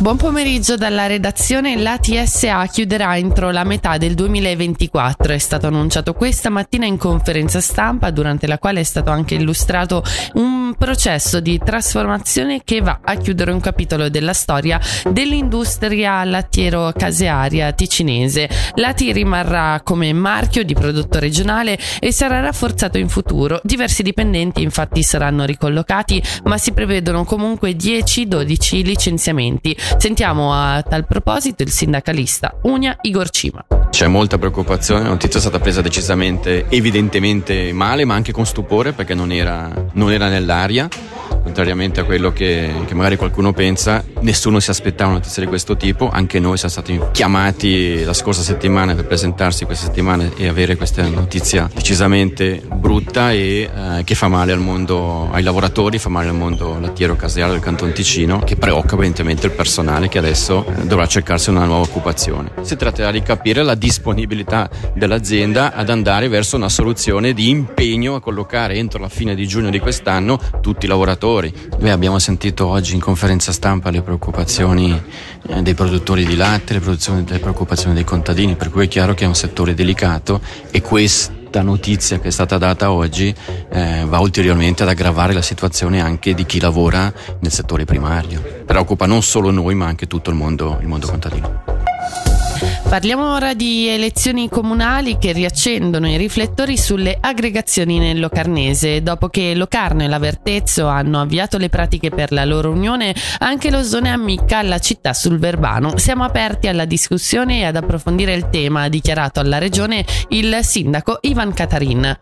Buon pomeriggio dalla redazione. La TSA chiuderà entro la metà del 2024. È stato annunciato questa mattina in conferenza stampa, durante la quale è stato anche illustrato un processo di trasformazione che va a chiudere un capitolo della storia dell'industria lattiero-casearia ticinese. La T rimarrà come marchio di prodotto regionale e sarà rafforzato in futuro. Diversi dipendenti infatti saranno ricollocati, ma si prevedono comunque 10-12 licenziamenti. Sentiamo a tal proposito il sindacalista Unia Igor Cima. C'è molta preoccupazione, la notizia è stata presa decisamente, evidentemente male, ma anche con stupore perché non era, non era nell'aria contrariamente a quello che, che, magari qualcuno pensa, nessuno si aspettava una notizia di questo tipo, anche noi siamo stati chiamati la scorsa settimana per presentarsi questa settimana e avere questa notizia decisamente brutta e eh, che fa male al mondo, ai lavoratori, fa male al mondo lattiero caseale del Canton Ticino, che preoccupa evidentemente il personale che adesso eh, dovrà cercarsi una nuova occupazione. Si tratterà di capire la disponibilità dell'azienda ad andare verso una soluzione di impegno a collocare entro la fine di giugno di quest'anno tutti i lavoratori produttori. Beh, abbiamo sentito oggi in conferenza stampa le preoccupazioni eh, dei produttori di latte, le, le preoccupazioni dei contadini, per cui è chiaro che è un settore delicato e questa notizia che è stata data oggi eh, va ulteriormente ad aggravare la situazione anche di chi lavora nel settore primario. Preoccupa non solo noi ma anche tutto il mondo, il mondo contadino. Parliamo ora di elezioni comunali che riaccendono i riflettori sulle aggregazioni nel Locarnese. Dopo che Locarno e l'Avertezzo hanno avviato le pratiche per la loro unione, anche lo Zone ammicca alla città sul Verbano. Siamo aperti alla discussione e ad approfondire il tema, ha dichiarato alla regione il sindaco Ivan Catarin.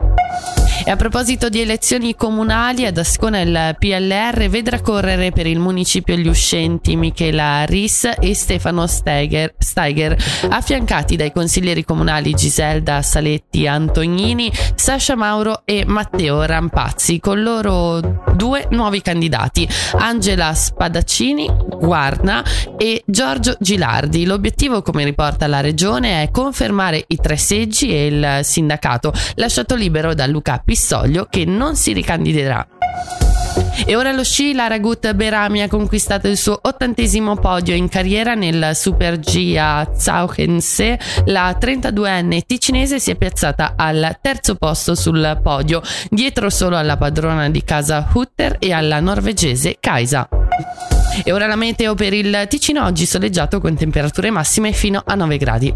E a proposito di elezioni comunali, ad Ascona il PLR vedrà correre per il municipio gli uscenti Michela Ris e Stefano Steiger, Steiger, affiancati dai consiglieri comunali Giselda Saletti Antognini, Sasha Mauro e Matteo Rampazzi, con loro due nuovi candidati, Angela Spadaccini, Guarna e Giorgio Gilardi. L'obiettivo, come riporta la regione, è confermare i tre seggi e il sindacato lasciato libero da Luca Pissoglio che non si ricandiderà. E ora lo sci, la Ragut Berami ha conquistato il suo ottantesimo podio in carriera nel Super G a Zauchense. La 32enne ticinese si è piazzata al terzo posto sul podio, dietro solo alla padrona di casa Hutter e alla norvegese Kaisa. E ora la meteo per il Ticino oggi soleggiato con temperature massime fino a 9 gradi.